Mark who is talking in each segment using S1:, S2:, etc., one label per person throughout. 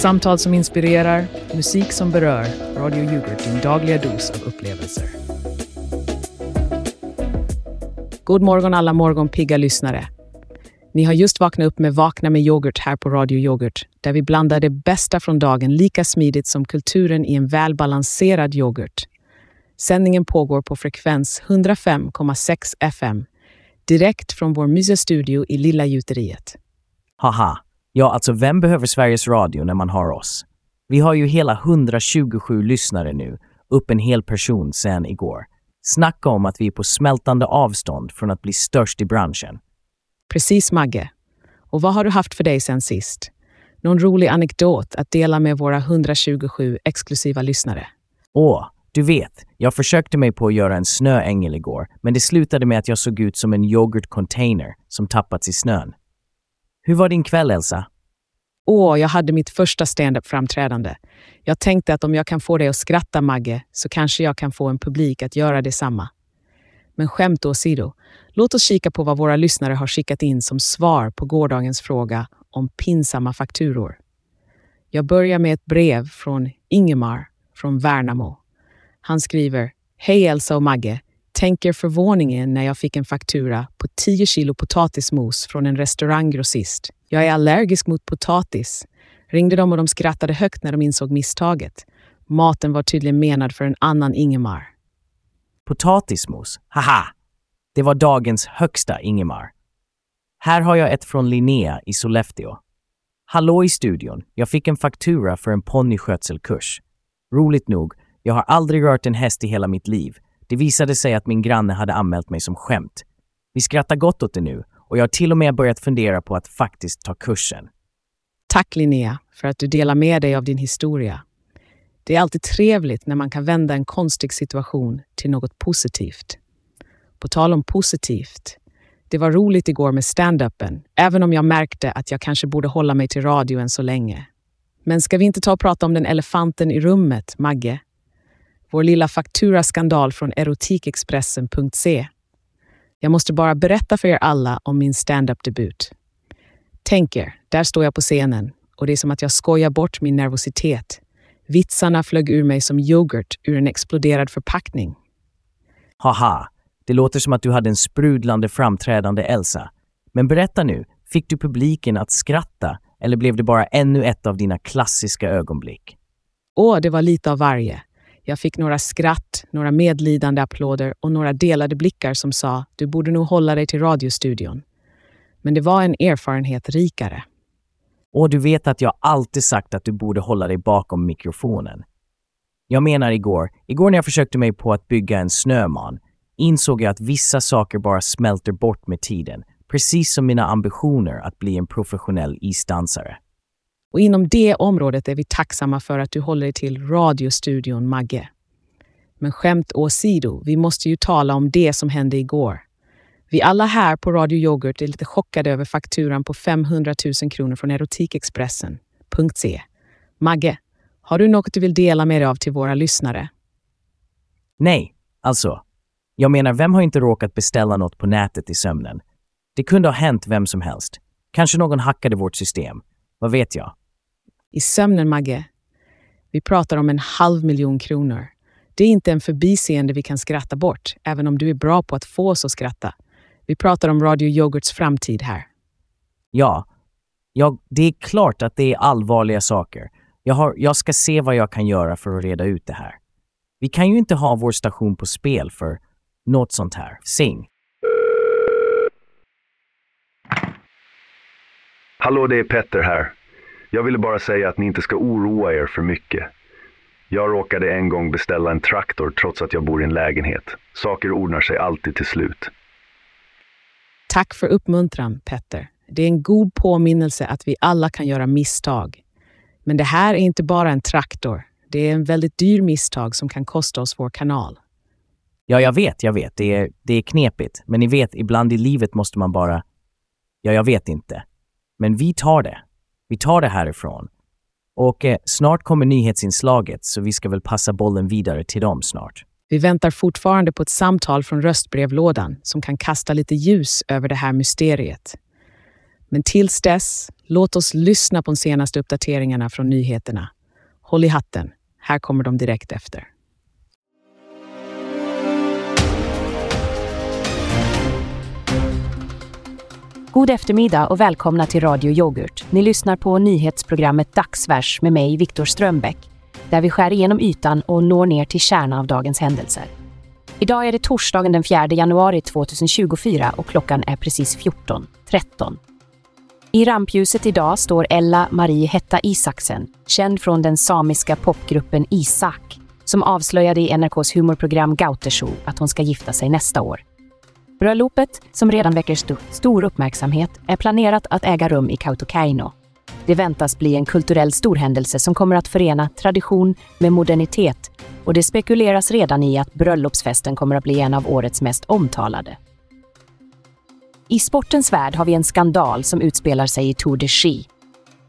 S1: Samtal som inspirerar, musik som berör. Radio Yoghurt, din dagliga dos av upplevelser. God morgon alla morgonpigga lyssnare. Ni har just vaknat upp med Vakna med yoghurt här på Radio Yoghurt, där vi blandar det bästa från dagen lika smidigt som kulturen i en välbalanserad yoghurt. Sändningen pågår på frekvens 105,6 FM, direkt från vår mysiga studio i Lilla Gjuteriet.
S2: Haha. Ja, alltså vem behöver Sveriges Radio när man har oss? Vi har ju hela 127 lyssnare nu, upp en hel person sen igår. Snacka om att vi är på smältande avstånd från att bli störst i branschen.
S1: Precis, Magge. Och vad har du haft för dig sen sist? Någon rolig anekdot att dela med våra 127 exklusiva lyssnare?
S2: Åh, du vet, jag försökte mig på att göra en snöängel igår, men det slutade med att jag såg ut som en yoghurt-container som tappats i snön. Hur var din kväll, Elsa?
S1: Åh, jag hade mitt första standup-framträdande. Jag tänkte att om jag kan få dig att skratta, Magge, så kanske jag kan få en publik att göra detsamma. Men skämt åsido, låt oss kika på vad våra lyssnare har skickat in som svar på gårdagens fråga om pinsamma fakturor. Jag börjar med ett brev från Ingemar från Värnamo. Han skriver Hej Elsa och Magge. Tänker förvåningen när jag fick en faktura på 10 kilo potatismos från en restauranggrossist. Jag är allergisk mot potatis. Ringde dem och de skrattade högt när de insåg misstaget. Maten var tydligen menad för en annan Ingemar.
S2: Potatismos? Haha! Det var dagens högsta Ingemar. Här har jag ett från Linnea i Sollefteå. Hallå i studion. Jag fick en faktura för en ponnyskötselkurs. Roligt nog, jag har aldrig rört en häst i hela mitt liv. Det visade sig att min granne hade anmält mig som skämt. Vi skrattar gott åt det nu och jag har till och med börjat fundera på att faktiskt ta kursen.
S1: Tack Linnea för att du delar med dig av din historia. Det är alltid trevligt när man kan vända en konstig situation till något positivt. På tal om positivt. Det var roligt igår med stand-upen, även om jag märkte att jag kanske borde hålla mig till radio än så länge. Men ska vi inte ta och prata om den elefanten i rummet, Magge? Vår lilla fakturaskandal från erotikexpressen.se. Jag måste bara berätta för er alla om min stand-up-debut. Tänk er, där står jag på scenen och det är som att jag skojar bort min nervositet. Vitsarna flög ur mig som yoghurt ur en exploderad förpackning.
S2: Haha, det låter som att du hade en sprudlande framträdande Elsa. Men berätta nu, fick du publiken att skratta eller blev det bara ännu ett av dina klassiska ögonblick?
S1: Åh, det var lite av varje. Jag fick några skratt, några medlidande applåder och några delade blickar som sa du borde nog hålla dig till radiostudion. Men det var en erfarenhet rikare.
S2: Och du vet att jag alltid sagt att du borde hålla dig bakom mikrofonen. Jag menar igår, igår när jag försökte mig på att bygga en snöman, insåg jag att vissa saker bara smälter bort med tiden, precis som mina ambitioner att bli en professionell isdansare.
S1: Och inom det området är vi tacksamma för att du håller dig till radiostudion Magge. Men skämt åsido, vi måste ju tala om det som hände igår. Vi alla här på Radio Yoghurt är lite chockade över fakturan på 500 000 kronor från Erotikexpressen.se. Magge, har du något du vill dela med dig av till våra lyssnare?
S2: Nej, alltså. Jag menar, vem har inte råkat beställa något på nätet i sömnen? Det kunde ha hänt vem som helst. Kanske någon hackade vårt system. Vad vet jag?
S1: I sömnen, Magge. Vi pratar om en halv miljon kronor. Det är inte en förbiseende vi kan skratta bort, även om du är bra på att få oss att skratta. Vi pratar om Radio Yoghurts framtid här.
S2: Ja, ja, det är klart att det är allvarliga saker. Jag, har, jag ska se vad jag kan göra för att reda ut det här. Vi kan ju inte ha vår station på spel för något sånt här. Sing.
S3: Hallå, det är Petter här. Jag ville bara säga att ni inte ska oroa er för mycket. Jag råkade en gång beställa en traktor trots att jag bor i en lägenhet. Saker ordnar sig alltid till slut.
S1: Tack för uppmuntran, Petter. Det är en god påminnelse att vi alla kan göra misstag. Men det här är inte bara en traktor. Det är en väldigt dyr misstag som kan kosta oss vår kanal.
S2: Ja, jag vet, jag vet. Det är, det är knepigt. Men ni vet, ibland i livet måste man bara... Ja, jag vet inte. Men vi tar det. Vi tar det härifrån. Och eh, snart kommer nyhetsinslaget, så vi ska väl passa bollen vidare till dem snart.
S1: Vi väntar fortfarande på ett samtal från röstbrevlådan som kan kasta lite ljus över det här mysteriet. Men tills dess, låt oss lyssna på de senaste uppdateringarna från nyheterna. Håll i hatten, här kommer de direkt efter.
S4: God eftermiddag och välkomna till Radio Yoghurt. Ni lyssnar på nyhetsprogrammet Dagsvers med mig, Viktor Strömbäck, där vi skär igenom ytan och når ner till kärnan av dagens händelser. Idag är det torsdagen den 4 januari 2024 och klockan är precis 14.13. I rampljuset idag står Ella Marie Hetta Isaksen, känd från den samiska popgruppen Isak, som avslöjade i NRKs humorprogram Gautershow att hon ska gifta sig nästa år. Bröllopet, som redan väcker st stor uppmärksamhet, är planerat att äga rum i Kautokeino. Det väntas bli en kulturell storhändelse som kommer att förena tradition med modernitet och det spekuleras redan i att bröllopsfesten kommer att bli en av årets mest omtalade. I sportens värld har vi en skandal som utspelar sig i Tour de Ski.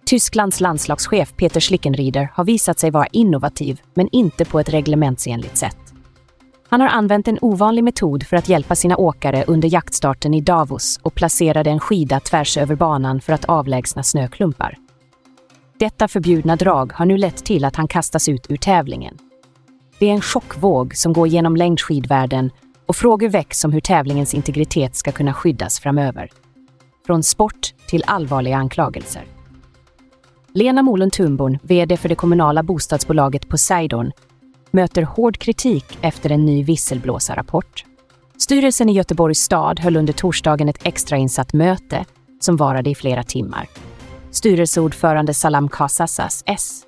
S4: Tysklands landslagschef Peter Schlickenrieder har visat sig vara innovativ, men inte på ett reglementsenligt sätt. Han har använt en ovanlig metod för att hjälpa sina åkare under jaktstarten i Davos och placerade en skida tvärs över banan för att avlägsna snöklumpar. Detta förbjudna drag har nu lett till att han kastas ut ur tävlingen. Det är en chockvåg som går genom längdskidvärlden och frågor väcks om hur tävlingens integritet ska kunna skyddas framöver. Från sport till allvarliga anklagelser. Lena Molund Tumborn, VD för det kommunala bostadsbolaget Poseidon, möter hård kritik efter en ny visselblåsarrapport. Styrelsen i Göteborgs stad höll under torsdagen ett extrainsatt möte som varade i flera timmar. Styrelseordförande Salam Kasasas S,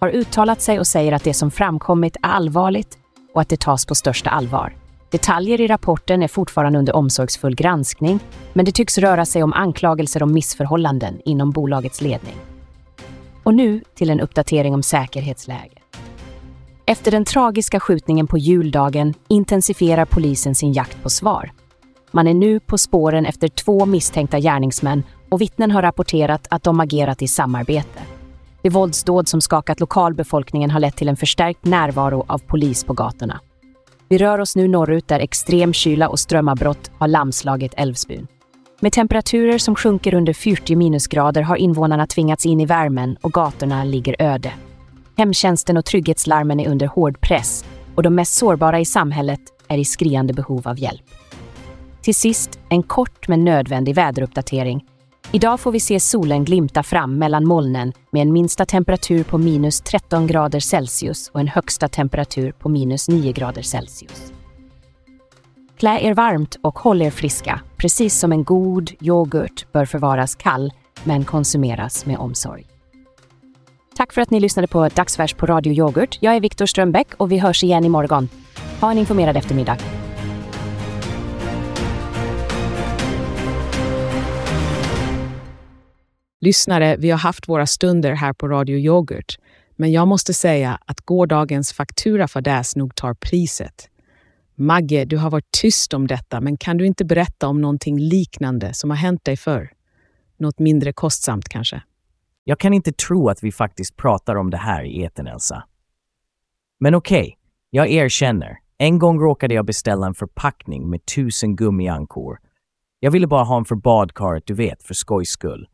S4: har uttalat sig och säger att det som framkommit är allvarligt och att det tas på största allvar. Detaljer i rapporten är fortfarande under omsorgsfull granskning, men det tycks röra sig om anklagelser om missförhållanden inom bolagets ledning. Och nu till en uppdatering om säkerhetsläget. Efter den tragiska skjutningen på juldagen intensifierar polisen sin jakt på svar. Man är nu på spåren efter två misstänkta gärningsmän och vittnen har rapporterat att de agerat i samarbete. Det våldsdåd som skakat lokalbefolkningen har lett till en förstärkt närvaro av polis på gatorna. Vi rör oss nu norrut där extrem kyla och strömavbrott har lamslagit Älvsbyn. Med temperaturer som sjunker under 40 minusgrader har invånarna tvingats in i värmen och gatorna ligger öde. Hemtjänsten och trygghetslarmen är under hård press och de mest sårbara i samhället är i skriande behov av hjälp. Till sist, en kort men nödvändig väderuppdatering. Idag får vi se solen glimta fram mellan molnen med en minsta temperatur på minus 13 grader Celsius och en högsta temperatur på minus 9 grader Celsius. Klä er varmt och håll er friska, precis som en god yoghurt bör förvaras kall men konsumeras med omsorg. Tack för att ni lyssnade på Dagsfärs på Radio Yoghurt. Jag är Viktor Strömbäck och vi hörs igen imorgon. Ha en informerad eftermiddag.
S1: Lyssnare, vi har haft våra stunder här på Radio Yoghurt, men jag måste säga att gårdagens fakturafadäs nog tar priset. Magge, du har varit tyst om detta, men kan du inte berätta om någonting liknande som har hänt dig förr? Något mindre kostsamt kanske?
S2: Jag kan inte tro att vi faktiskt pratar om det här i etern, Elsa. Men okej, okay, jag erkänner. En gång råkade jag beställa en förpackning med tusen gummiankor. Jag ville bara ha en för badkaret, du vet, för skojs skull.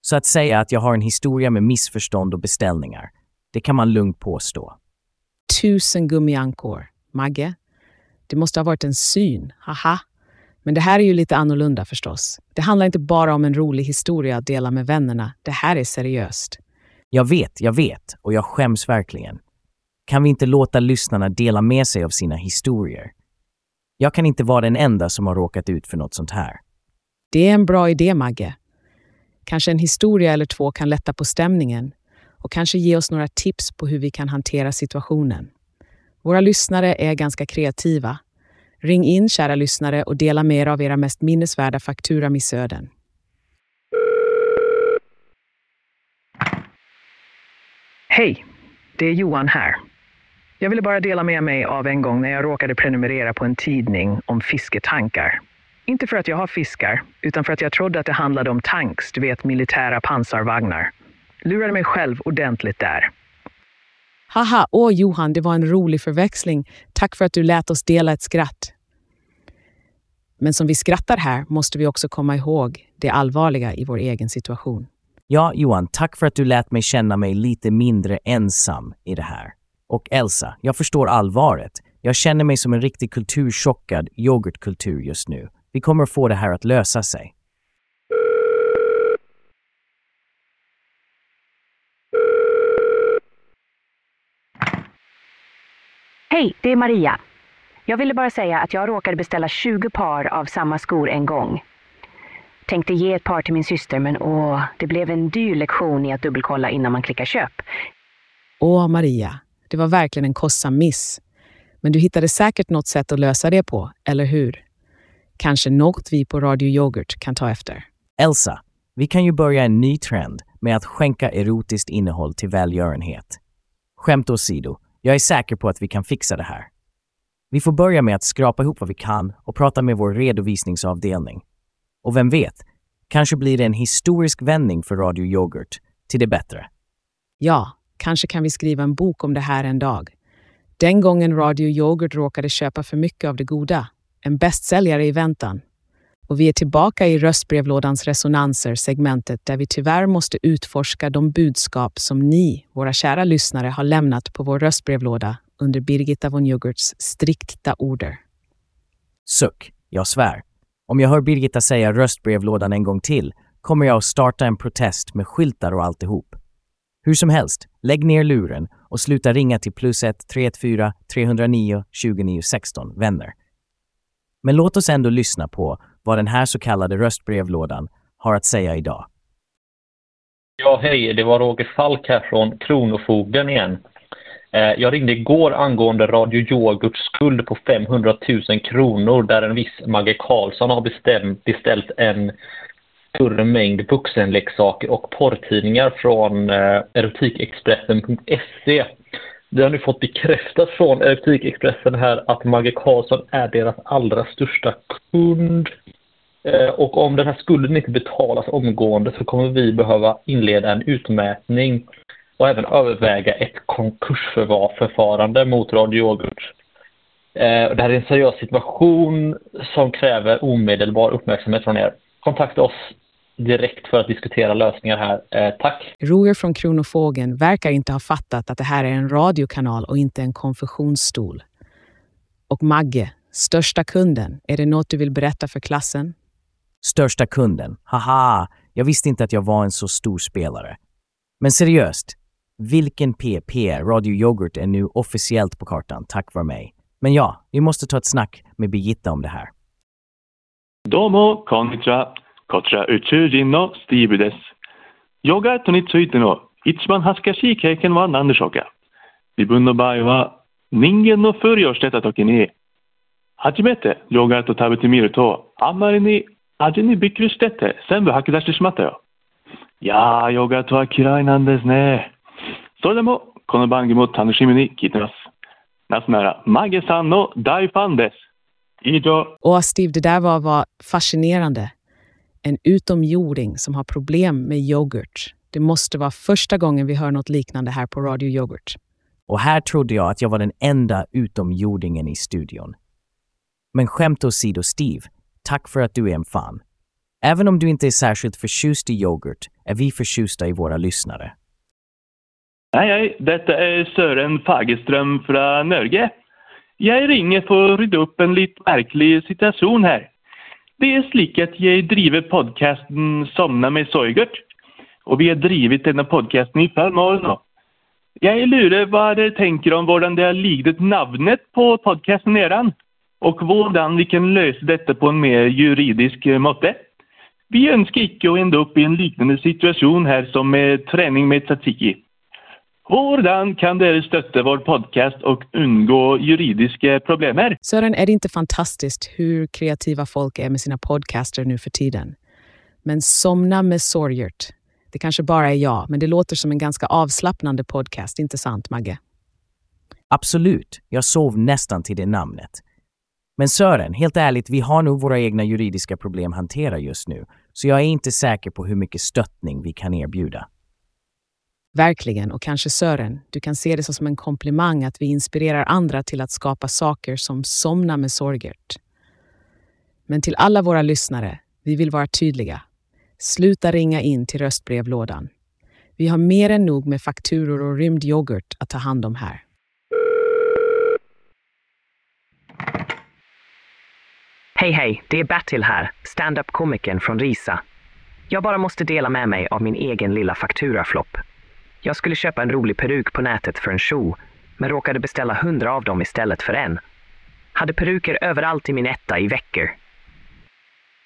S2: Så att säga att jag har en historia med missförstånd och beställningar, det kan man lugnt påstå.
S1: Tusen gummiankor. Magge? Det måste ha varit en syn. Haha. Men det här är ju lite annorlunda förstås. Det handlar inte bara om en rolig historia att dela med vännerna. Det här är seriöst.
S2: Jag vet, jag vet och jag skäms verkligen. Kan vi inte låta lyssnarna dela med sig av sina historier? Jag kan inte vara den enda som har råkat ut för något sånt här.
S1: Det är en bra idé, Magge. Kanske en historia eller två kan lätta på stämningen och kanske ge oss några tips på hur vi kan hantera situationen. Våra lyssnare är ganska kreativa Ring in, kära lyssnare, och dela med er av era mest minnesvärda fakturamissöden.
S5: Hej! Det är Johan här. Jag ville bara dela med mig av en gång när jag råkade prenumerera på en tidning om fisketankar. Inte för att jag har fiskar, utan för att jag trodde att det handlade om tanks, du vet militära pansarvagnar. Lurade mig själv ordentligt där.
S1: Haha, åh Johan, det var en rolig förväxling. Tack för att du lät oss dela ett skratt. Men som vi skrattar här måste vi också komma ihåg det allvarliga i vår egen situation.
S2: Ja, Johan, tack för att du lät mig känna mig lite mindre ensam i det här. Och Elsa, jag förstår allvaret. Jag känner mig som en riktigt kulturchockad yoghurtkultur just nu. Vi kommer få det här att lösa sig.
S4: Hej, det är Maria. Jag ville bara säga att jag råkade beställa 20 par av samma skor en gång. Tänkte ge ett par till min syster, men åh, det blev en dyr lektion i att dubbelkolla innan man klickar köp.
S1: Åh, Maria, det var verkligen en kostsam miss. Men du hittade säkert något sätt att lösa det på, eller hur? Kanske något vi på Radio Yoghurt kan ta efter.
S2: Elsa, vi kan ju börja en ny trend med att skänka erotiskt innehåll till välgörenhet. Skämt åsido, jag är säker på att vi kan fixa det här. Vi får börja med att skrapa ihop vad vi kan och prata med vår redovisningsavdelning. Och vem vet, kanske blir det en historisk vändning för Radio Yoghurt till det bättre.
S1: Ja, kanske kan vi skriva en bok om det här en dag. Den gången Radio Yoghurt råkade köpa för mycket av det goda. En bästsäljare i väntan. Och vi är tillbaka i röstbrevlådans resonanser, segmentet där vi tyvärr måste utforska de budskap som ni, våra kära lyssnare, har lämnat på vår röstbrevlåda under Birgitta von Yoghurts strikta order.
S2: Suck, jag svär. Om jag hör Birgitta säga röstbrevlådan en gång till kommer jag att starta en protest med skyltar och alltihop. Hur som helst, lägg ner luren och sluta ringa till plus 1 314 309 29 16, vänner. Men låt oss ändå lyssna på vad den här så kallade röstbrevlådan har att säga idag.
S6: Ja, hej. Det var Roger Falk här från Kronofogden igen. Eh, jag ringde igår angående Radio Yoghurts skuld på 500 000 kronor där en viss Magge Karlsson har bestämt, beställt en större mängd vuxenleksaker och porrtidningar från eh, erotikexpressen.se. Vi har nu fått bekräftat från Erotikexpressen här att Magge Karlsson är deras allra största kund. Eh, och om den här skulden inte betalas omgående så kommer vi behöva inleda en utmätning och även överväga ett konkursförfarande mot Radio Yoghurt. Eh, Det här är en seriös situation som kräver omedelbar uppmärksamhet från er. Kontakta oss direkt för att diskutera lösningar här. Eh, Tack!
S1: Roger från Kronofågeln verkar inte ha fattat att det här är en radiokanal och inte en konfessionsstol. Och Magge, största kunden, är det något du vill berätta för klassen?
S2: Största kunden. Haha, jag visste inte att jag var en så stor spelare. Men seriöst, vilken PP Radio Yoghurt är nu officiellt på kartan tack vare mig. Men ja, vi måste ta ett snack med Birgitta om det här.
S7: どうも、こんにちは。こちら宇宙人のスティーブです。ヨガートについての一番恥ずかしい経験は何でしょうか自分の場合は人間のふりをしてた時に初めてヨガート食べてみるとあんまりに味にびっくりしてて全部吐き出してしまったよ。いやー、ヨガートは嫌いなんですね。それでもこの番組も楽しみに聞いてます。なぜならマゲさんの大ファンです。以上。
S1: Åh, Steve, det där var, var fascinerande. En utomjording som har problem med yoghurt. Det måste vara första gången vi hör något liknande här på Radio Yoghurt.
S2: Och här trodde jag att jag var den enda utomjordingen i studion. Men skämt åsido Steve, tack för att du är en fan. Även om du inte är särskilt förtjust i yoghurt är vi förtjusta i våra lyssnare.
S7: Hei, hei. Dette er Søren Fagerström fra Norge. Jeg ringer for å rydde opp en litt merkelig situasjon her. Det er slik at jeg driver podkasten 'Somna med Soygert', og vi har drevet denne podkasten i fem år nå. Jeg lurer hva dere tenker om hvordan det har ligget navnet på podkasten deres, og hvordan vi kan løse dette på en mer juridisk måte. Vi ønsker ikke å ende opp i en liknande situasjon her som med trening med tzatziki. Hvordan kan dere støtte vår podkast og unngå juridiske problemer?
S1: Sören, är det inte fantastiskt hur kreativa folk är med sina podcaster nu för tiden? Men Somna med Sorgert. Det kanske bara är jag, men det låter som en ganska avslappnande podcast, inte sant, Magge?
S2: Absolut, jag sov nästan till det namnet. Men Sören, helt ärligt, vi har nog våra egna juridiska problem att hantera just nu, så jag är inte säker på hur mycket stöttning vi kan erbjuda.
S1: Verkligen, och kanske Sören, du kan se det som en komplimang att vi inspirerar andra till att skapa saker som Somna med Sorgert. Men till alla våra lyssnare, vi vill vara tydliga. Sluta ringa in till röstbrevlådan. Vi har mer än nog med fakturor och rymd yoghurt att ta hand om här.
S8: Hej hej, det är Bertil här, stand-up-komikern från Risa. Jag bara måste dela med mig av min egen lilla fakturaflopp. Jag skulle köpa en rolig peruk på nätet för en show, men råkade beställa hundra av dem istället för en. Hade peruker överallt i min etta i veckor.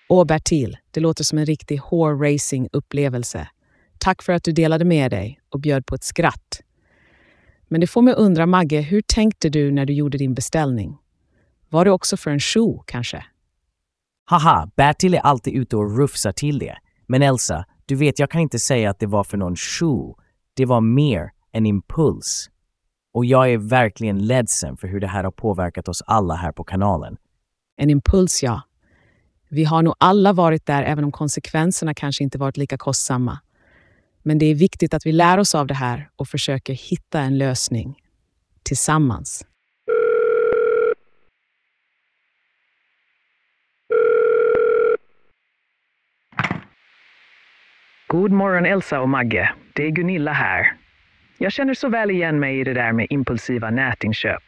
S1: Åh Bertil, det låter som en riktig hårracing-upplevelse. Tack för att du delade med dig och bjöd på ett skratt. Men det får mig undra, Magge, hur tänkte du när du gjorde din beställning? Var det också för en show, kanske?
S2: Haha, Bertil är alltid ute och rufsar till det. Men Elsa, du vet jag kan inte säga att det var för någon show. Det var mer en impuls. Och jag är verkligen ledsen för hur det här har påverkat oss alla här på kanalen.
S1: En impuls, ja. Vi har nog alla varit där, även om konsekvenserna kanske inte varit lika kostsamma. Men det är viktigt att vi lär oss av det här och försöker hitta en lösning. Tillsammans.
S5: God morgon Elsa och Magge. Det är Gunilla här. Jag känner så väl igen mig i det där med impulsiva nätinköp.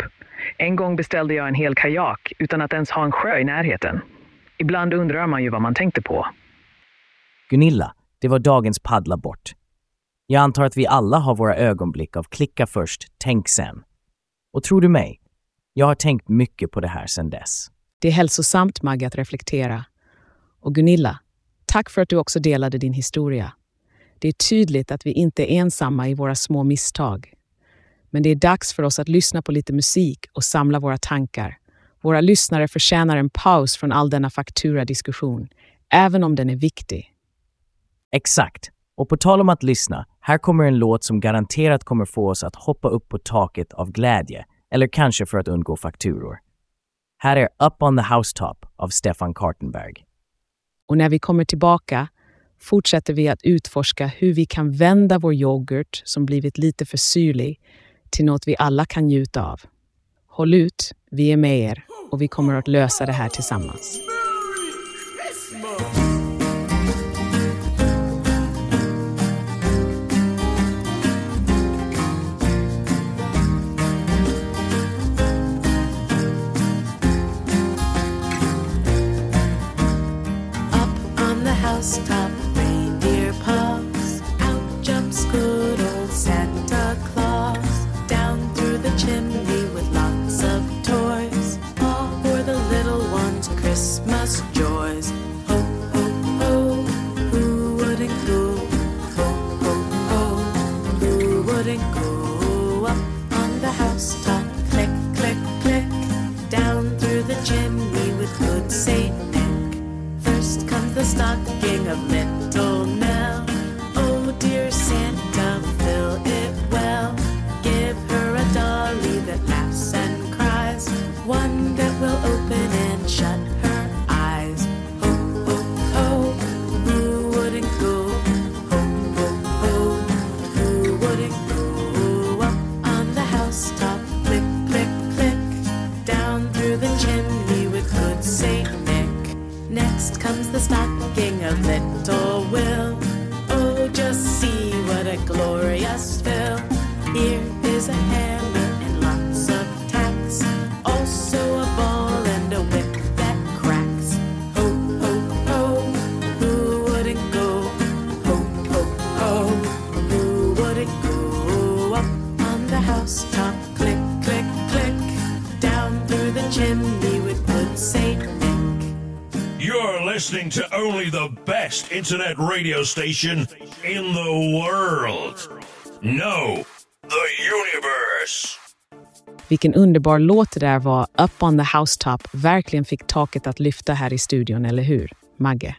S5: En gång beställde jag en hel kajak utan att ens ha en sjö i närheten. Ibland undrar man ju vad man tänkte på.
S2: Gunilla, det var dagens paddla bort. Jag antar att vi alla har våra ögonblick av klicka först, tänk sen. Och tror du mig? Jag har tänkt mycket på det här sedan dess.
S1: Det är hälsosamt, Magge, att reflektera. Och Gunilla, tack för att du också delade din historia. Det är tydligt att vi inte är ensamma i våra små misstag. Men det är dags för oss att lyssna på lite musik och samla våra tankar. Våra lyssnare förtjänar en paus från all denna fakturadiskussion, även om den är viktig.
S2: Exakt. Och på tal om att lyssna, här kommer en låt som garanterat kommer få oss att hoppa upp på taket av glädje, eller kanske för att undgå fakturor. Här är Up on the Housetop av Stefan Kartenberg.
S1: Och när vi kommer tillbaka fortsätter vi att utforska hur vi kan vända vår yoghurt som blivit lite för syrlig till något vi alla kan njuta av. Håll ut, vi är med er och vi kommer att lösa det här tillsammans.
S9: On
S10: the best internet radio station in the world. No, the universe.
S1: Vilken underbar låt det där var. Up on the housetop verkligen fick taket att lyfta här i studion, eller hur? Magge?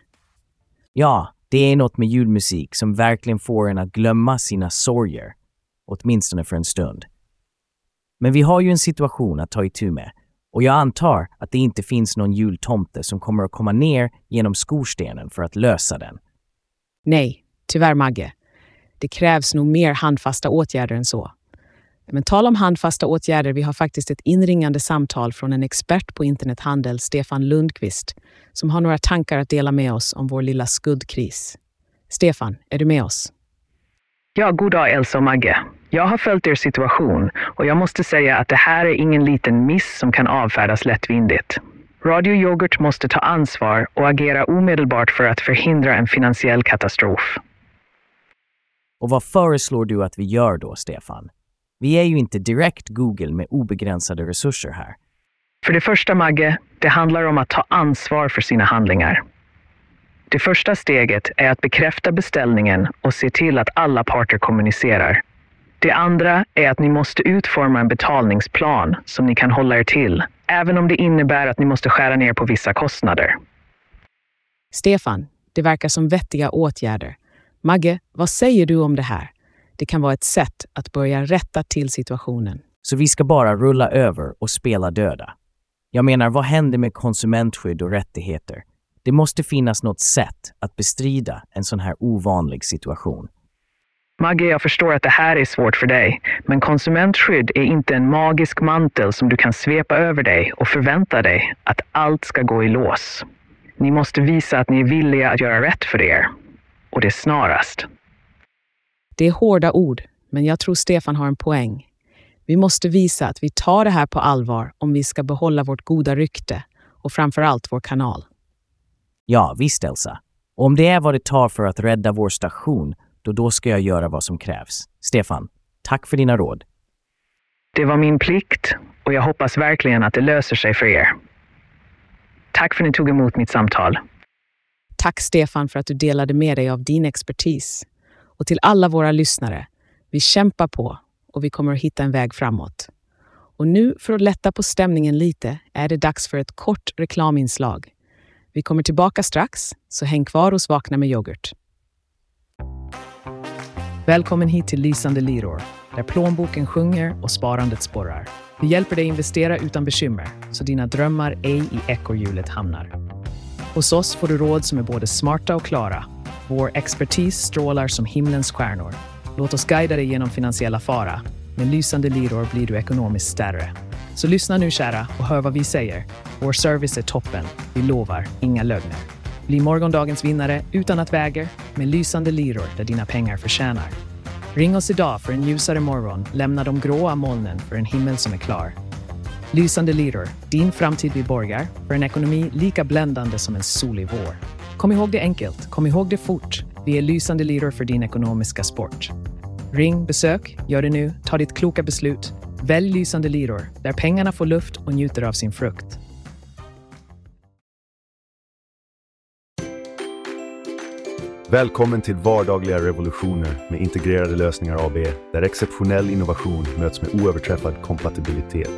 S2: Ja, det är något med julmusik som verkligen får en att glömma sina sorger. Åtminstone för en stund. Men vi har ju en situation att ta itu med och jag antar att det inte finns någon jultomte som kommer att komma ner genom skorstenen för att lösa den.
S1: Nej, tyvärr Magge. Det krävs nog mer handfasta åtgärder än så. Men tal om handfasta åtgärder, vi har faktiskt ett inringande samtal från en expert på internethandel, Stefan Lundqvist, som har några tankar att dela med oss om vår lilla skuldkris. Stefan, är du med oss?
S5: Ja, god dag Elsa och Magge. Jag har följt er situation och jag måste säga att det här är ingen liten miss som kan avfärdas lättvindigt. Radio Yoghurt måste ta ansvar och agera omedelbart för att förhindra en finansiell katastrof.
S2: Och vad föreslår du att vi gör då, Stefan? Vi är ju inte direkt Google med obegränsade resurser här.
S5: För det första, Magge, det handlar om att ta ansvar för sina handlingar. Det första steget är att bekräfta beställningen och se till att alla parter kommunicerar. Det andra är att ni måste utforma en betalningsplan som ni kan hålla er till, även om det innebär att ni måste skära ner på vissa kostnader.
S1: Stefan, det verkar som vettiga åtgärder. Magge, vad säger du om det här? Det kan vara ett sätt att börja rätta till situationen.
S2: Så vi ska bara rulla över och spela döda. Jag menar, vad händer med konsumentskydd och rättigheter? Det måste finnas något sätt att bestrida en sån här ovanlig situation.
S5: Maggie, jag förstår att det här är svårt för dig, men konsumentskydd är inte en magisk mantel som du kan svepa över dig och förvänta dig att allt ska gå i lås. Ni måste visa att ni är villiga att göra rätt för er. Och det snarast.
S1: Det är hårda ord, men jag tror Stefan har en poäng. Vi måste visa att vi tar det här på allvar om vi ska behålla vårt goda rykte och framför allt vår kanal.
S2: Ja, visst Elsa. Och om det är vad det tar för att rädda vår station, då då ska jag göra vad som krävs. Stefan, tack för dina råd.
S5: Det var min plikt och jag hoppas verkligen att det löser sig för er. Tack för att ni tog emot mitt samtal.
S1: Tack Stefan för att du delade med dig av din expertis. Och till alla våra lyssnare, vi kämpar på och vi kommer att hitta en väg framåt. Och nu, för att lätta på stämningen lite, är det dags för ett kort reklaminslag. Vi kommer tillbaka strax, så häng kvar hos Vakna med yoghurt. Välkommen hit till Lysande Liror, där plånboken sjunger och sparandet sporrar. Vi hjälper dig investera utan bekymmer, så dina drömmar ej i ekorrhjulet hamnar. Hos oss får du råd som är både smarta och klara. Vår expertis strålar som himlens stjärnor. Låt oss guida dig genom finansiella fara. Med lysande liror blir du ekonomiskt större. Så lyssna nu kära och hör vad vi säger. Vår service är toppen. Vi lovar inga lögner. Bli morgondagens vinnare utan att väga med lysande liror där dina pengar förtjänar. Ring oss idag för en ljusare morgon. Lämna de gråa molnen för en himmel som är klar. Lysande liror, din framtid vi borgar för en ekonomi lika bländande som en solig vår. Kom ihåg det enkelt, kom ihåg det fort. Vi är lysande liror för din ekonomiska sport. Ring, besök, gör det nu, ta ditt kloka beslut. Välj lysande liror, där pengarna får luft och njuter av sin frukt.
S3: Välkommen till vardagliga revolutioner med integrerade lösningar AB, där exceptionell innovation möts med oöverträffad kompatibilitet.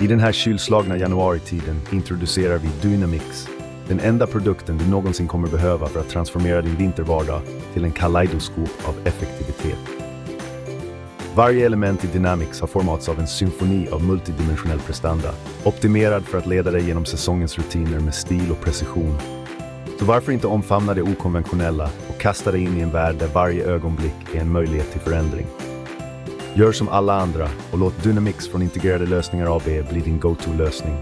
S3: I den här kylslagna januaritiden introducerar vi Dynamix, den enda produkten du någonsin kommer behöva för att transformera din vintervardag till en kaleidoskop av effektivitet. Varje element i Dynamics har formats av en symfoni av multidimensionell prestanda, optimerad för att leda dig genom säsongens rutiner med stil och precision. Så varför inte omfamna det okonventionella och kasta dig in i en värld där varje ögonblick är en möjlighet till förändring? Gör som alla andra och låt Dynamix från Integrerade Lösningar AB bli din go-to-lösning.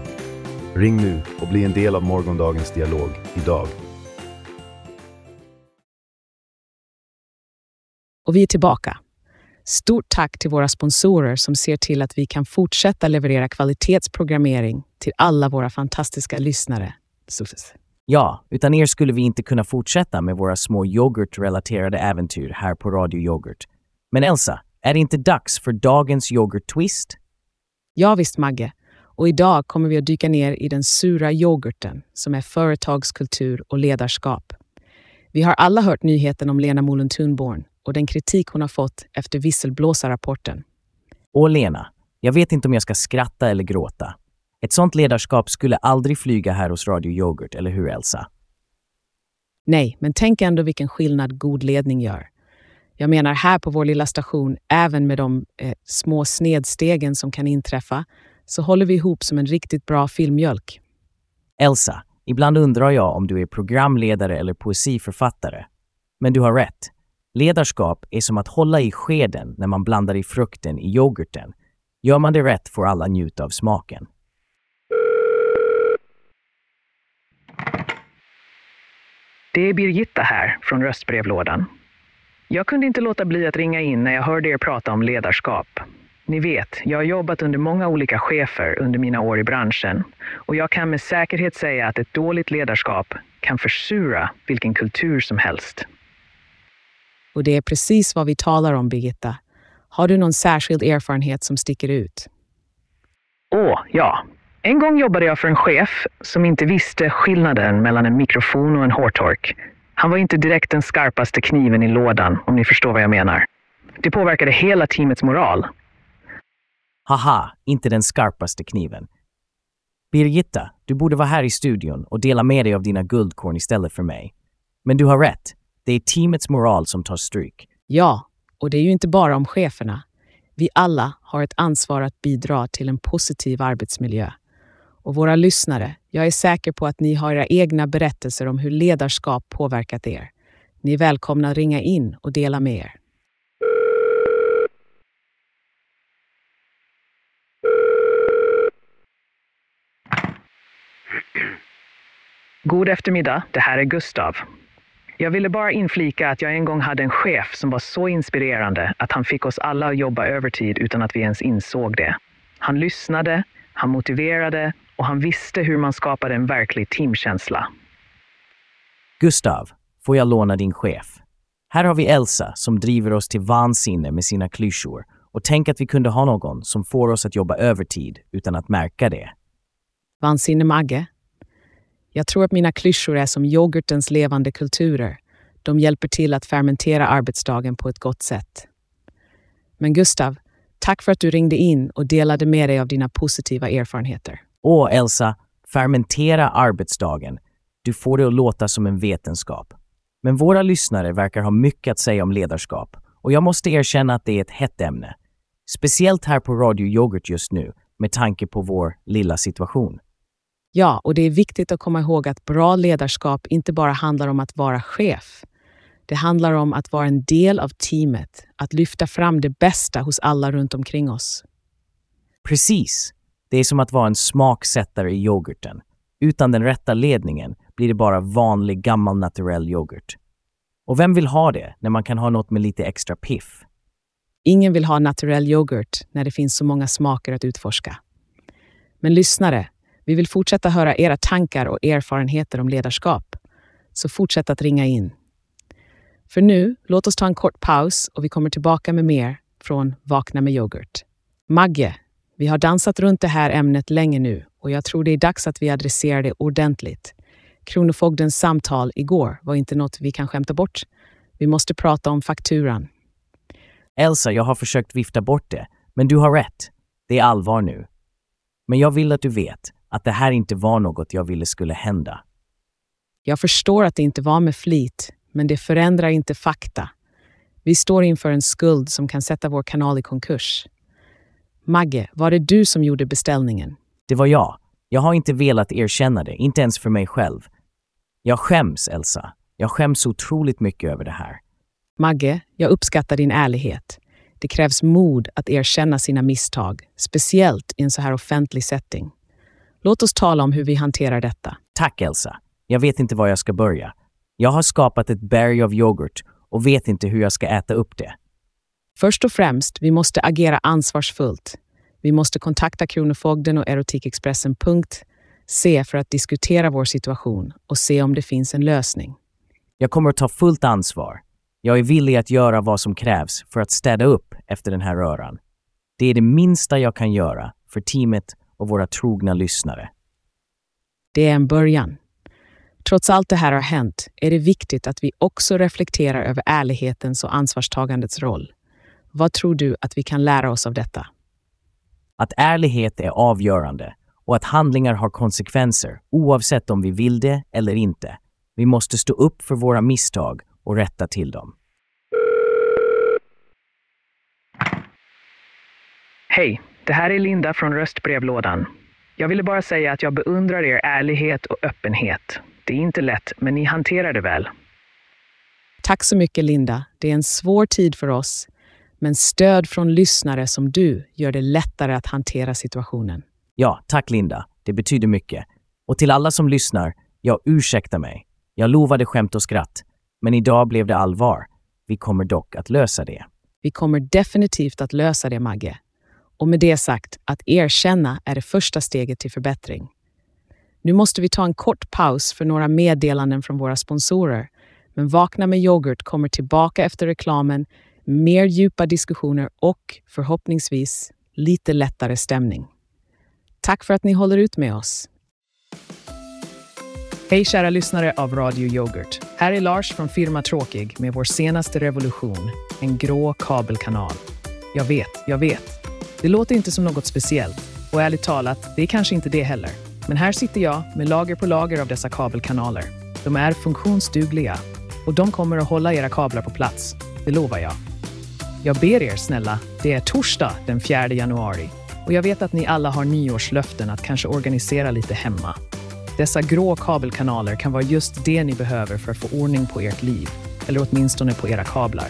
S3: Ring nu och bli en del av morgondagens dialog idag.
S1: Och vi är tillbaka. Stort tack till våra sponsorer som ser till att vi kan fortsätta leverera kvalitetsprogrammering till alla våra fantastiska lyssnare.
S2: Ja, utan er skulle vi inte kunna fortsätta med våra små yoghurtrelaterade äventyr här på Radio Yoghurt. Men Elsa, är det inte dags för dagens yoghurt-twist?
S1: Ja visst Magge. Och idag kommer vi att dyka ner i den sura yoghurten som är företagskultur och ledarskap. Vi har alla hört nyheten om Lena Molen Thunborn och den kritik hon har fått efter visselblåsarrapporten.
S2: Och Lena, jag vet inte om jag ska skratta eller gråta. Ett sånt ledarskap skulle aldrig flyga här hos Radio Yoghurt, eller hur Elsa?
S1: Nej, men tänk ändå vilken skillnad god ledning gör. Jag menar här på vår lilla station, även med de eh, små snedstegen som kan inträffa, så håller vi ihop som en riktigt bra filmjölk.
S2: Elsa, ibland undrar jag om du är programledare eller poesiförfattare. Men du har rätt. Ledarskap är som att hålla i skeden när man blandar i frukten i yoghurten. Gör man det rätt får alla njuta av smaken.
S5: Det är Birgitta här från röstbrevlådan. Jag kunde inte låta bli att ringa in när jag hörde er prata om ledarskap. Ni vet, jag har jobbat under många olika chefer under mina år i branschen och jag kan med säkerhet säga att ett dåligt ledarskap kan försura vilken kultur som helst.
S1: Och det är precis vad vi talar om, Birgitta. Har du någon särskild erfarenhet som sticker ut?
S5: Åh, ja. En gång jobbade jag för en chef som inte visste skillnaden mellan en mikrofon och en hårtork. Han var inte direkt den skarpaste kniven i lådan, om ni förstår vad jag menar. Det påverkade hela teamets moral.
S2: Haha, inte den skarpaste kniven. Birgitta, du borde vara här i studion och dela med dig av dina guldkorn istället för mig. Men du har rätt. Det är teamets moral som tar stryk.
S1: Ja, och det är ju inte bara om cheferna. Vi alla har ett ansvar att bidra till en positiv arbetsmiljö. Och våra lyssnare, jag är säker på att ni har era egna berättelser om hur ledarskap påverkat er. Ni är välkomna att ringa in och dela med er.
S5: God eftermiddag, det här är Gustav. Jag ville bara inflika att jag en gång hade en chef som var så inspirerande att han fick oss alla att jobba övertid utan att vi ens insåg det. Han lyssnade, han motiverade och han visste hur man skapade en verklig teamkänsla.
S2: Gustav, får jag låna din chef? Här har vi Elsa som driver oss till vansinne med sina klyschor och tänk att vi kunde ha någon som får oss att jobba övertid utan att märka det.
S1: Vansinne Magge. Jag tror att mina klyschor är som yoghurtens levande kulturer. De hjälper till att fermentera arbetsdagen på ett gott sätt. Men Gustav, tack för att du ringde in och delade med dig av dina positiva erfarenheter.
S2: Åh, Elsa, fermentera arbetsdagen. Du får det att låta som en vetenskap. Men våra lyssnare verkar ha mycket att säga om ledarskap och jag måste erkänna att det är ett hett ämne. Speciellt här på Radio Yoghurt just nu med tanke på vår lilla situation.
S1: Ja, och det är viktigt att komma ihåg att bra ledarskap inte bara handlar om att vara chef. Det handlar om att vara en del av teamet, att lyfta fram det bästa hos alla runt omkring oss.
S2: Precis. Det är som att vara en smaksättare i yoghurten. Utan den rätta ledningen blir det bara vanlig gammal naturell yoghurt. Och vem vill ha det när man kan ha något med lite extra piff?
S1: Ingen vill ha naturell yoghurt när det finns så många smaker att utforska. Men lyssnare, vi vill fortsätta höra era tankar och erfarenheter om ledarskap. Så fortsätt att ringa in. För nu, låt oss ta en kort paus och vi kommer tillbaka med mer från Vakna med yoghurt. Magge, vi har dansat runt det här ämnet länge nu och jag tror det är dags att vi adresserar det ordentligt. Kronofogdens samtal igår var inte något vi kan skämta bort. Vi måste prata om fakturan.
S2: Elsa, jag har försökt vifta bort det, men du har rätt. Det är allvar nu. Men jag vill att du vet att det här inte var något jag ville skulle hända.
S1: Jag förstår att det inte var med flit, men det förändrar inte fakta. Vi står inför en skuld som kan sätta vår kanal i konkurs. Magge, var det du som gjorde beställningen?
S2: Det var jag. Jag har inte velat erkänna det, inte ens för mig själv. Jag skäms, Elsa. Jag skäms otroligt mycket över det här.
S1: Magge, jag uppskattar din ärlighet. Det krävs mod att erkänna sina misstag, speciellt i en så här offentlig setting. Låt oss tala om hur vi hanterar detta.
S2: Tack, Elsa. Jag vet inte var jag ska börja. Jag har skapat ett berg av yoghurt och vet inte hur jag ska äta upp det.
S1: Först och främst, vi måste agera ansvarsfullt. Vi måste kontakta Kronofogden och Erotikexpressen.se för att diskutera vår situation och se om det finns en lösning.
S2: Jag kommer att ta fullt ansvar. Jag är villig att göra vad som krävs för att städa upp efter den här röran. Det är det minsta jag kan göra för teamet och våra trogna lyssnare.
S1: Det är en början. Trots allt det här har hänt är det viktigt att vi också reflekterar över ärlighetens och ansvarstagandets roll. Vad tror du att vi kan lära oss av detta?
S2: Att ärlighet är avgörande och att handlingar har konsekvenser oavsett om vi vill det eller inte. Vi måste stå upp för våra misstag och rätta till dem.
S5: Hej, det här är Linda från röstbrevlådan. Jag ville bara säga att jag beundrar er ärlighet och öppenhet. Det är inte lätt, men ni hanterar det väl.
S1: Tack så mycket Linda. Det är en svår tid för oss, men stöd från lyssnare som du gör det lättare att hantera situationen.
S2: Ja, tack Linda. Det betyder mycket. Och till alla som lyssnar, jag ursäktar mig. Jag lovade skämt och skratt, men idag blev det allvar. Vi kommer dock att lösa det.
S1: Vi kommer definitivt att lösa det, Magge. Och med det sagt, att erkänna är det första steget till förbättring. Nu måste vi ta en kort paus för några meddelanden från våra sponsorer. Men Vakna med yoghurt kommer tillbaka efter reklamen, mer djupa diskussioner och förhoppningsvis lite lättare stämning. Tack för att ni håller ut med oss. Hej kära lyssnare av Radio Yoghurt. Här är Lars från Firma Tråkig med vår senaste revolution, en grå kabelkanal. Jag vet, jag vet. Det låter inte som något speciellt och ärligt talat, det är kanske inte det heller. Men här sitter jag med lager på lager av dessa kabelkanaler. De är funktionsdugliga och de kommer att hålla era kablar på plats. Det lovar jag. Jag ber er snälla, det är torsdag den 4 januari och jag vet att ni alla har nyårslöften att kanske organisera lite hemma. Dessa grå kabelkanaler kan vara just det ni behöver för att få ordning på ert liv, eller åtminstone på era kablar.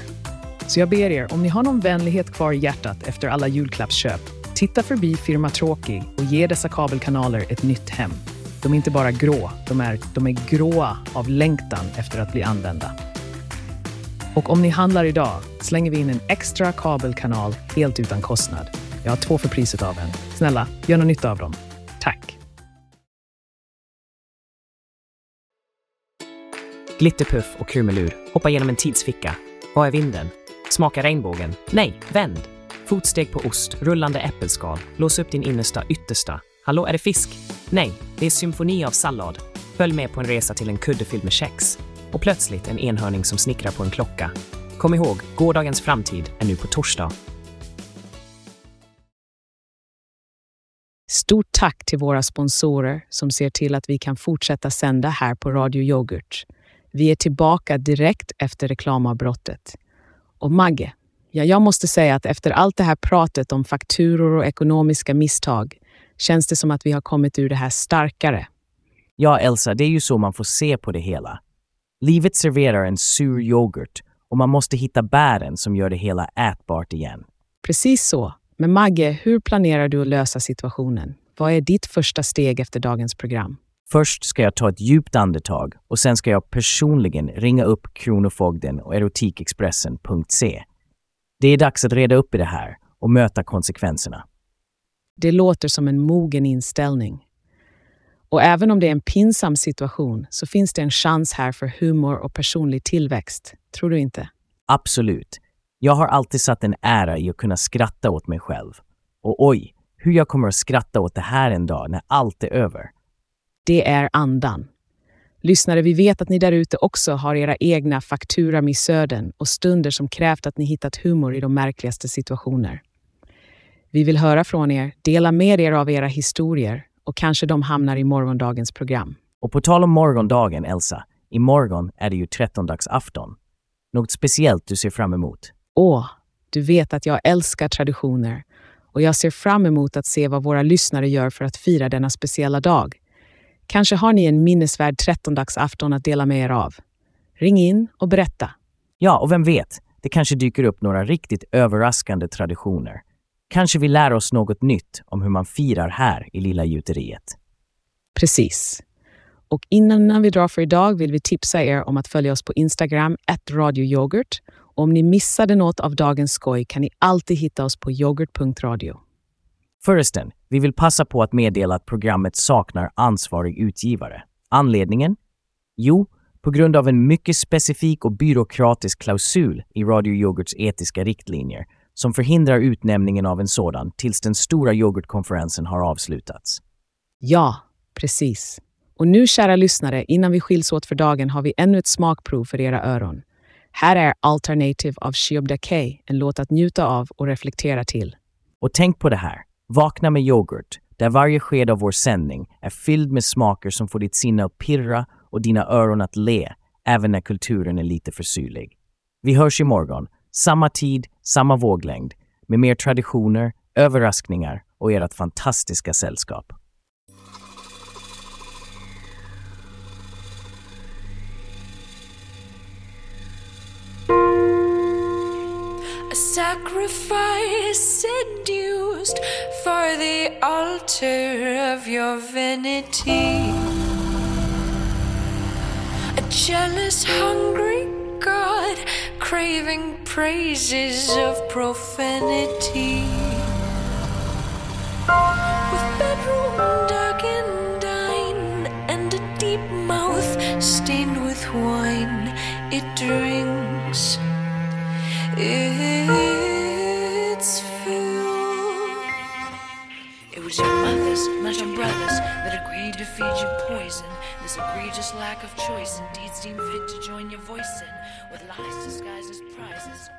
S1: Så jag ber er, om ni har någon vänlighet kvar i hjärtat efter alla julklappsköp, titta förbi Firma Tråkig och ge dessa kabelkanaler ett nytt hem. De är inte bara grå, de är, de är gråa av längtan efter att bli använda. Och om ni handlar idag slänger vi in en extra kabelkanal helt utan kostnad. Jag har två för priset av en. Snälla, gör något nytta av dem. Tack!
S8: Glitterpuff och krumelur. Hoppa genom en tidsficka. Vad är vinden? Smaka regnbågen? Nej, vänd! Fotsteg på ost, rullande äppelskal. Lås upp din innersta, yttersta. Hallå, är det fisk? Nej, det är symfoni av sallad. Följ med på en resa till en kudde fylld med kex. Och plötsligt en enhörning som snickrar på en klocka. Kom ihåg, gårdagens framtid är nu på torsdag.
S1: Stort tack till våra sponsorer som ser till att vi kan fortsätta sända här på Radio Yoghurt. Vi är tillbaka direkt efter reklamavbrottet. Och Magge, ja, jag måste säga att efter allt det här pratet om fakturor och ekonomiska misstag känns det som att vi har kommit ur det här starkare.
S2: Ja, Elsa, det är ju så man får se på det hela. Livet serverar en sur yoghurt och man måste hitta bären som gör det hela ätbart igen.
S1: Precis så. Men Magge, hur planerar du att lösa situationen? Vad är ditt första steg efter dagens program?
S2: Först ska jag ta ett djupt andetag och sen ska jag personligen ringa upp Kronofogden och Erotikexpressen.se. Det är dags att reda upp i det här och möta konsekvenserna.
S1: Det låter som en mogen inställning. Och även om det är en pinsam situation så finns det en chans här för humor och personlig tillväxt. Tror du inte?
S2: Absolut. Jag har alltid satt en ära i att kunna skratta åt mig själv. Och oj, hur jag kommer att skratta åt det här en dag när allt är över.
S1: Det är andan. Lyssnare, vi vet att ni där ute också har era egna fakturamissöden och stunder som krävt att ni hittat humor i de märkligaste situationer. Vi vill höra från er, dela med er av era historier och kanske de hamnar i morgondagens program.
S2: Och på tal om morgondagen, Elsa, imorgon är det ju trettondagsafton. Något speciellt du ser fram emot?
S1: Åh, du vet att jag älskar traditioner och jag ser fram emot att se vad våra lyssnare gör för att fira denna speciella dag. Kanske har ni en minnesvärd trettondagsafton att dela med er av. Ring in och berätta.
S2: Ja, och vem vet, det kanske dyker upp några riktigt överraskande traditioner. Kanske vi lär oss något nytt om hur man firar här i Lilla Gjuteriet.
S1: Precis. Och innan vi drar för idag vill vi tipsa er om att följa oss på Instagram, radioyoghurt. Om ni missade något av dagens skoj kan ni alltid hitta oss på yoghurt.radio.
S2: Förresten, vi vill passa på att meddela att programmet saknar ansvarig utgivare. Anledningen? Jo, på grund av en mycket specifik och byråkratisk klausul i Radio Yoghurts etiska riktlinjer som förhindrar utnämningen av en sådan tills den stora yoghurtkonferensen har avslutats.
S1: Ja, precis. Och nu, kära lyssnare, innan vi skiljs åt för dagen har vi ännu ett smakprov för era öron. Här är Alternative av Shiob Dakey, en låt att njuta av och reflektera till.
S2: Och tänk på det här. Vakna med yoghurt, där varje sked av vår sändning är fylld med smaker som får ditt sinne att pirra och dina öron att le, även när kulturen är lite för syrlig. Vi hörs imorgon, samma tid, samma våglängd, med mer traditioner, överraskningar och ert fantastiska sällskap.
S9: a sacrifice seduced for the altar of your vanity. A jealous, hungry God craving praises of profanity. With bedroom dark and dine and a deep mouth stained with wine, it drinks its fill. It was your mothers, not your brothers, that agreed to feed you poison. This egregious lack of choice indeed seemed fit to join your voice in, with lies disguised as prizes